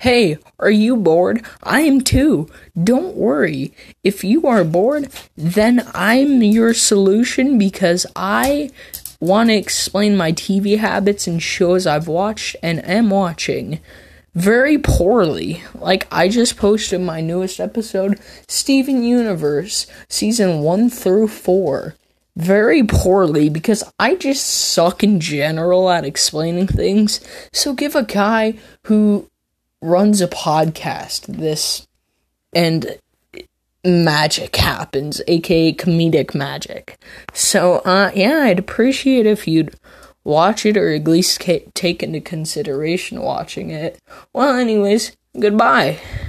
Hey, are you bored? I am too. Don't worry. If you are bored, then I'm your solution because I want to explain my TV habits and shows I've watched and am watching very poorly. Like, I just posted my newest episode, Steven Universe, season 1 through 4. Very poorly because I just suck in general at explaining things. So, give a guy who runs a podcast this and magic happens aka comedic magic. So uh yeah i'd appreciate if you'd watch it or at least ca- take into consideration watching it. Well anyways goodbye